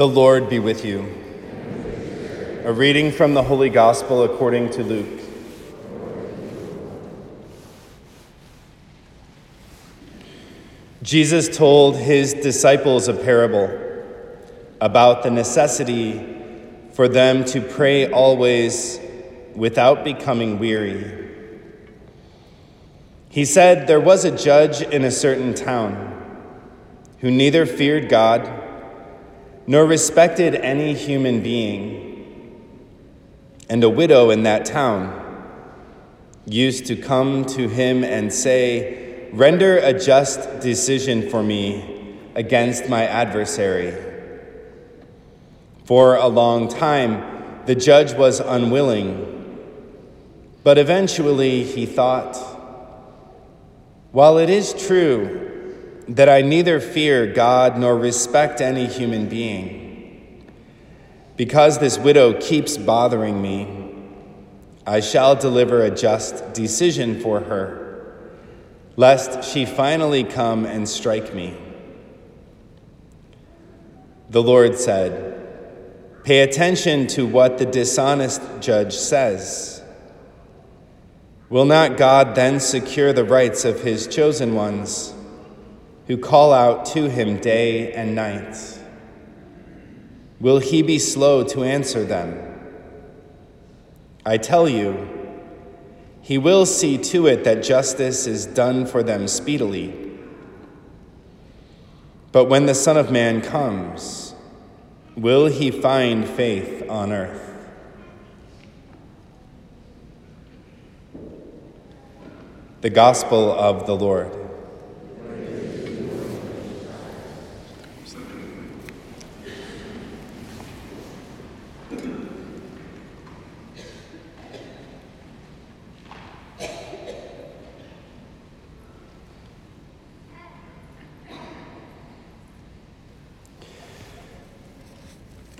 The Lord be with you. A reading from the Holy Gospel according to Luke. Jesus told his disciples a parable about the necessity for them to pray always without becoming weary. He said there was a judge in a certain town who neither feared God nor respected any human being. And a widow in that town used to come to him and say, Render a just decision for me against my adversary. For a long time, the judge was unwilling, but eventually he thought, While it is true that I neither fear God nor respect any human being. Because this widow keeps bothering me, I shall deliver a just decision for her, lest she finally come and strike me. The Lord said, Pay attention to what the dishonest judge says. Will not God then secure the rights of his chosen ones? Who call out to him day and night? Will he be slow to answer them? I tell you, he will see to it that justice is done for them speedily. But when the Son of Man comes, will he find faith on earth? The Gospel of the Lord.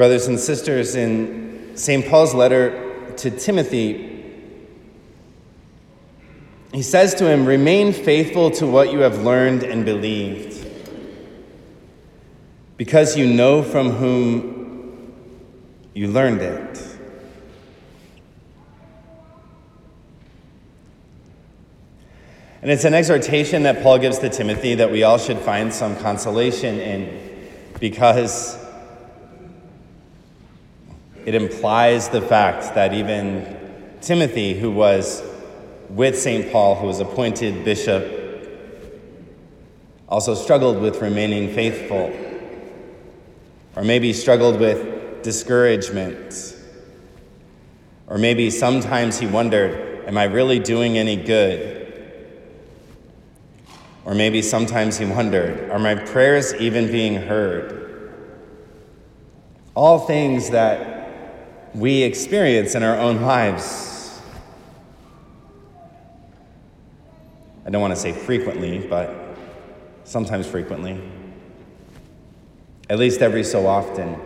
Brothers and sisters, in St. Paul's letter to Timothy, he says to him, Remain faithful to what you have learned and believed, because you know from whom you learned it. And it's an exhortation that Paul gives to Timothy that we all should find some consolation in, because it implies the fact that even Timothy, who was with St. Paul, who was appointed bishop, also struggled with remaining faithful, or maybe struggled with discouragement, or maybe sometimes he wondered, Am I really doing any good? Or maybe sometimes he wondered, Are my prayers even being heard? All things that we experience in our own lives. I don't want to say frequently, but sometimes frequently. At least every so often.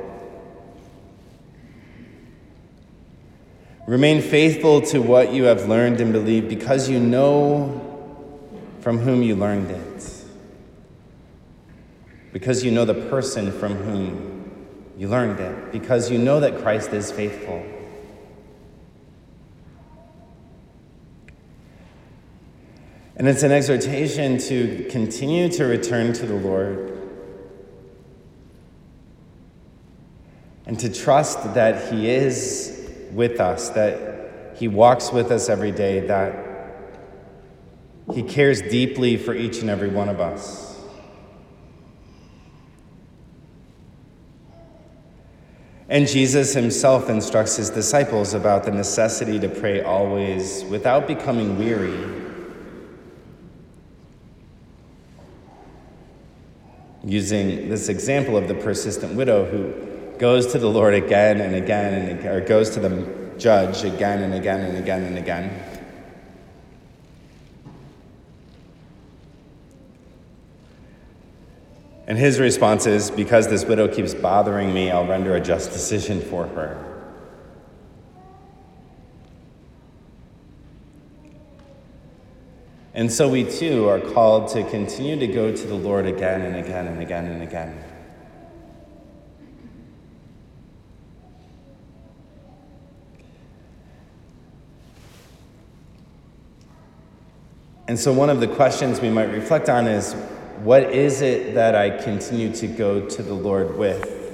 Remain faithful to what you have learned and believed because you know from whom you learned it. Because you know the person from whom you learned it because you know that Christ is faithful. And it's an exhortation to continue to return to the Lord and to trust that He is with us, that He walks with us every day, that He cares deeply for each and every one of us. And Jesus himself instructs his disciples about the necessity to pray always without becoming weary. Using this example of the persistent widow who goes to the Lord again and again and again, or goes to the judge again and again and again and again. And his response is Because this widow keeps bothering me, I'll render a just decision for her. And so we too are called to continue to go to the Lord again and again and again and again. And so, one of the questions we might reflect on is what is it that I continue to go to the Lord with?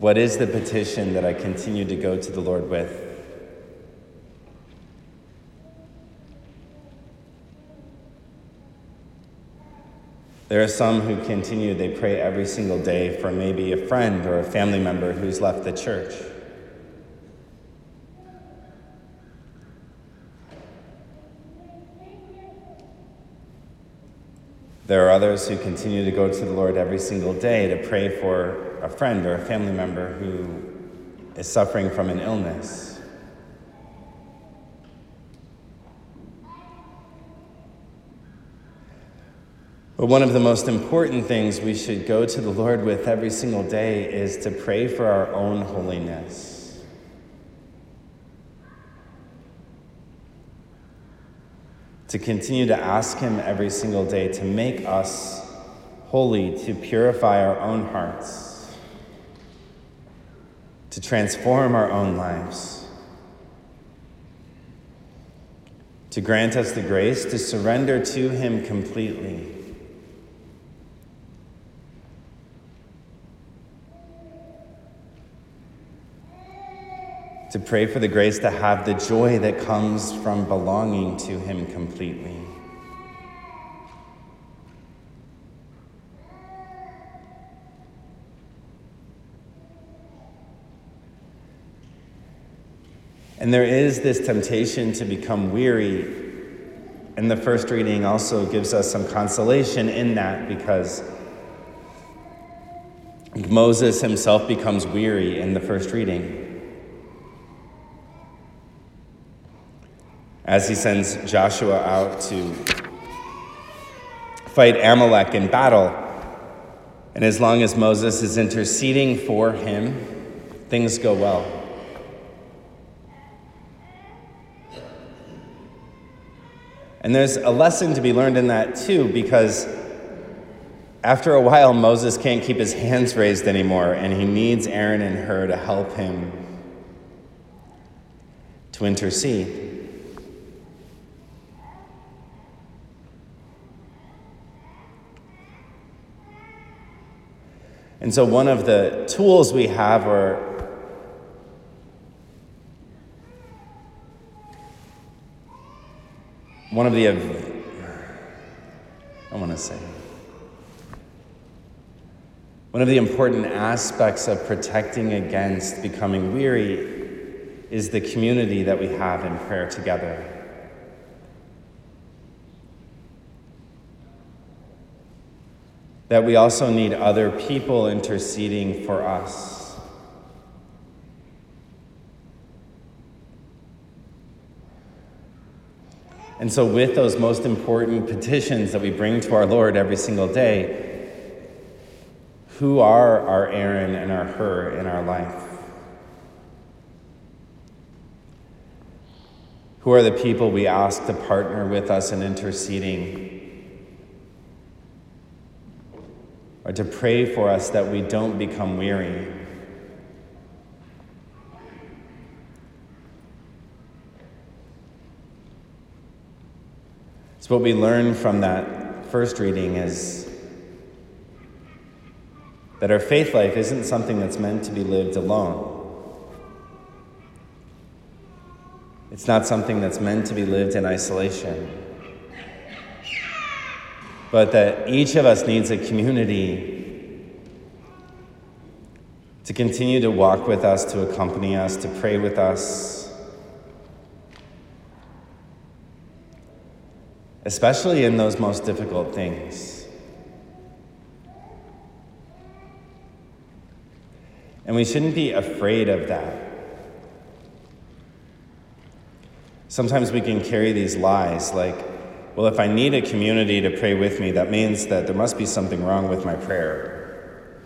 What is the petition that I continue to go to the Lord with? There are some who continue, they pray every single day for maybe a friend or a family member who's left the church. There are others who continue to go to the Lord every single day to pray for a friend or a family member who is suffering from an illness. But one of the most important things we should go to the Lord with every single day is to pray for our own holiness. To continue to ask Him every single day to make us holy, to purify our own hearts, to transform our own lives, to grant us the grace to surrender to Him completely. To pray for the grace to have the joy that comes from belonging to Him completely. And there is this temptation to become weary. And the first reading also gives us some consolation in that because Moses himself becomes weary in the first reading. As he sends Joshua out to fight Amalek in battle. And as long as Moses is interceding for him, things go well. And there's a lesson to be learned in that too, because after a while, Moses can't keep his hands raised anymore, and he needs Aaron and Hur to help him to intercede. And so, one of the tools we have, or one of the, I want to say, one of the important aspects of protecting against becoming weary is the community that we have in prayer together. That we also need other people interceding for us. And so, with those most important petitions that we bring to our Lord every single day, who are our Aaron and our Hur in our life? Who are the people we ask to partner with us in interceding or to pray for us that we don't become weary. So, what we learn from that first reading is that our faith life isn't something that's meant to be lived alone. It's not something that's meant to be lived in isolation but that each of us needs a community to continue to walk with us, to accompany us, to pray with us. Especially in those most difficult things. And we shouldn't be afraid of that. Sometimes we can carry these lies like, well, if I need a community to pray with me, that means that there must be something wrong with my prayer.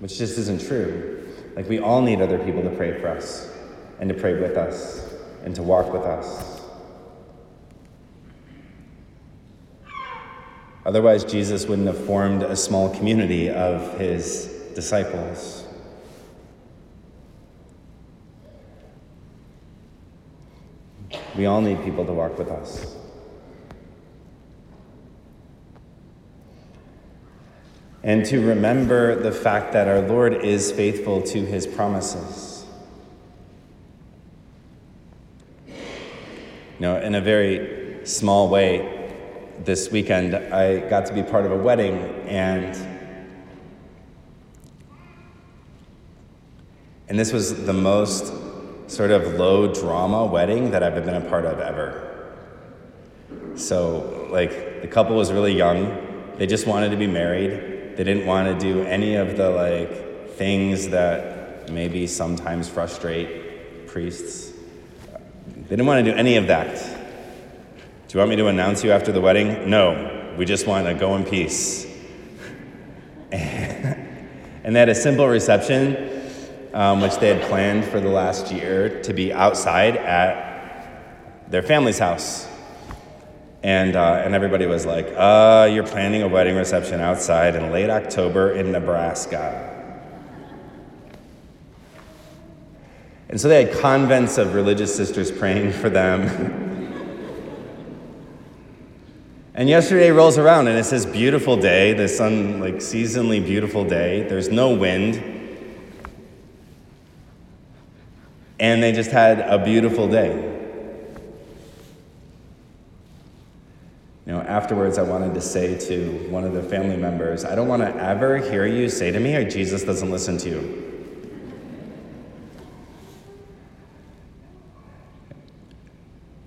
Which just isn't true. Like, we all need other people to pray for us, and to pray with us, and to walk with us. Otherwise, Jesus wouldn't have formed a small community of his disciples. We all need people to walk with us. And to remember the fact that our Lord is faithful to his promises. You know, in a very small way, this weekend I got to be part of a wedding and and this was the most sort of low drama wedding that I've been a part of ever. So, like, the couple was really young. They just wanted to be married. They didn't want to do any of the, like, things that maybe sometimes frustrate priests. They didn't want to do any of that. Do you want me to announce you after the wedding? No, we just want to go in peace. and they had a simple reception um, which they had planned for the last year to be outside at their family's house. And, uh, and everybody was like, uh, you're planning a wedding reception outside in late October in Nebraska. And so they had convents of religious sisters praying for them. and yesterday rolls around and it's this beautiful day, this sun, like seasonally beautiful day. There's no wind. and they just had a beautiful day. You know, afterwards, I wanted to say to one of the family members, I don't want to ever hear you say to me, Jesus doesn't listen to you.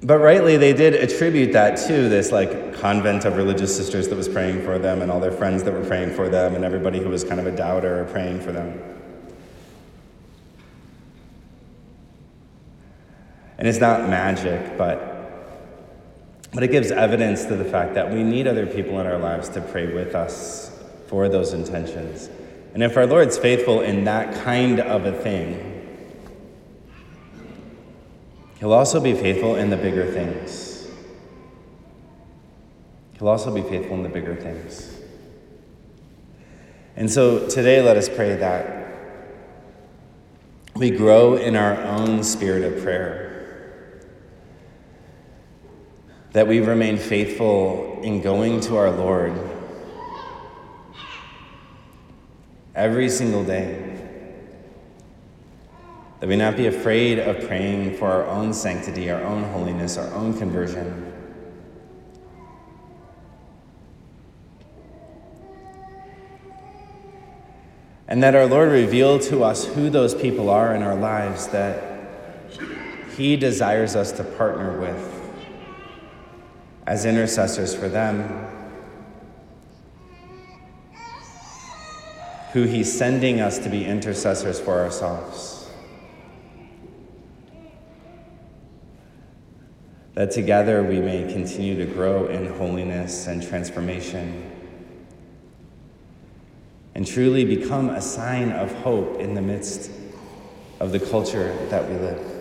But rightly, they did attribute that to this like convent of religious sisters that was praying for them, and all their friends that were praying for them, and everybody who was kind of a doubter praying for them. And it's not magic, but but it gives evidence to the fact that we need other people in our lives to pray with us for those intentions. And if our Lord's faithful in that kind of a thing, He'll also be faithful in the bigger things. He'll also be faithful in the bigger things. And so today, let us pray that we grow in our own spirit of prayer that we remain faithful in going to our Lord every single day. That we not be afraid of praying for our own sanctity, our own holiness, our own conversion. And that our Lord reveal to us who those people are in our lives that He desires us to partner with as intercessors for them, who He's sending us to be intercessors for ourselves. That together we may continue to grow in holiness and transformation and truly become a sign of hope in the midst of the culture that we live.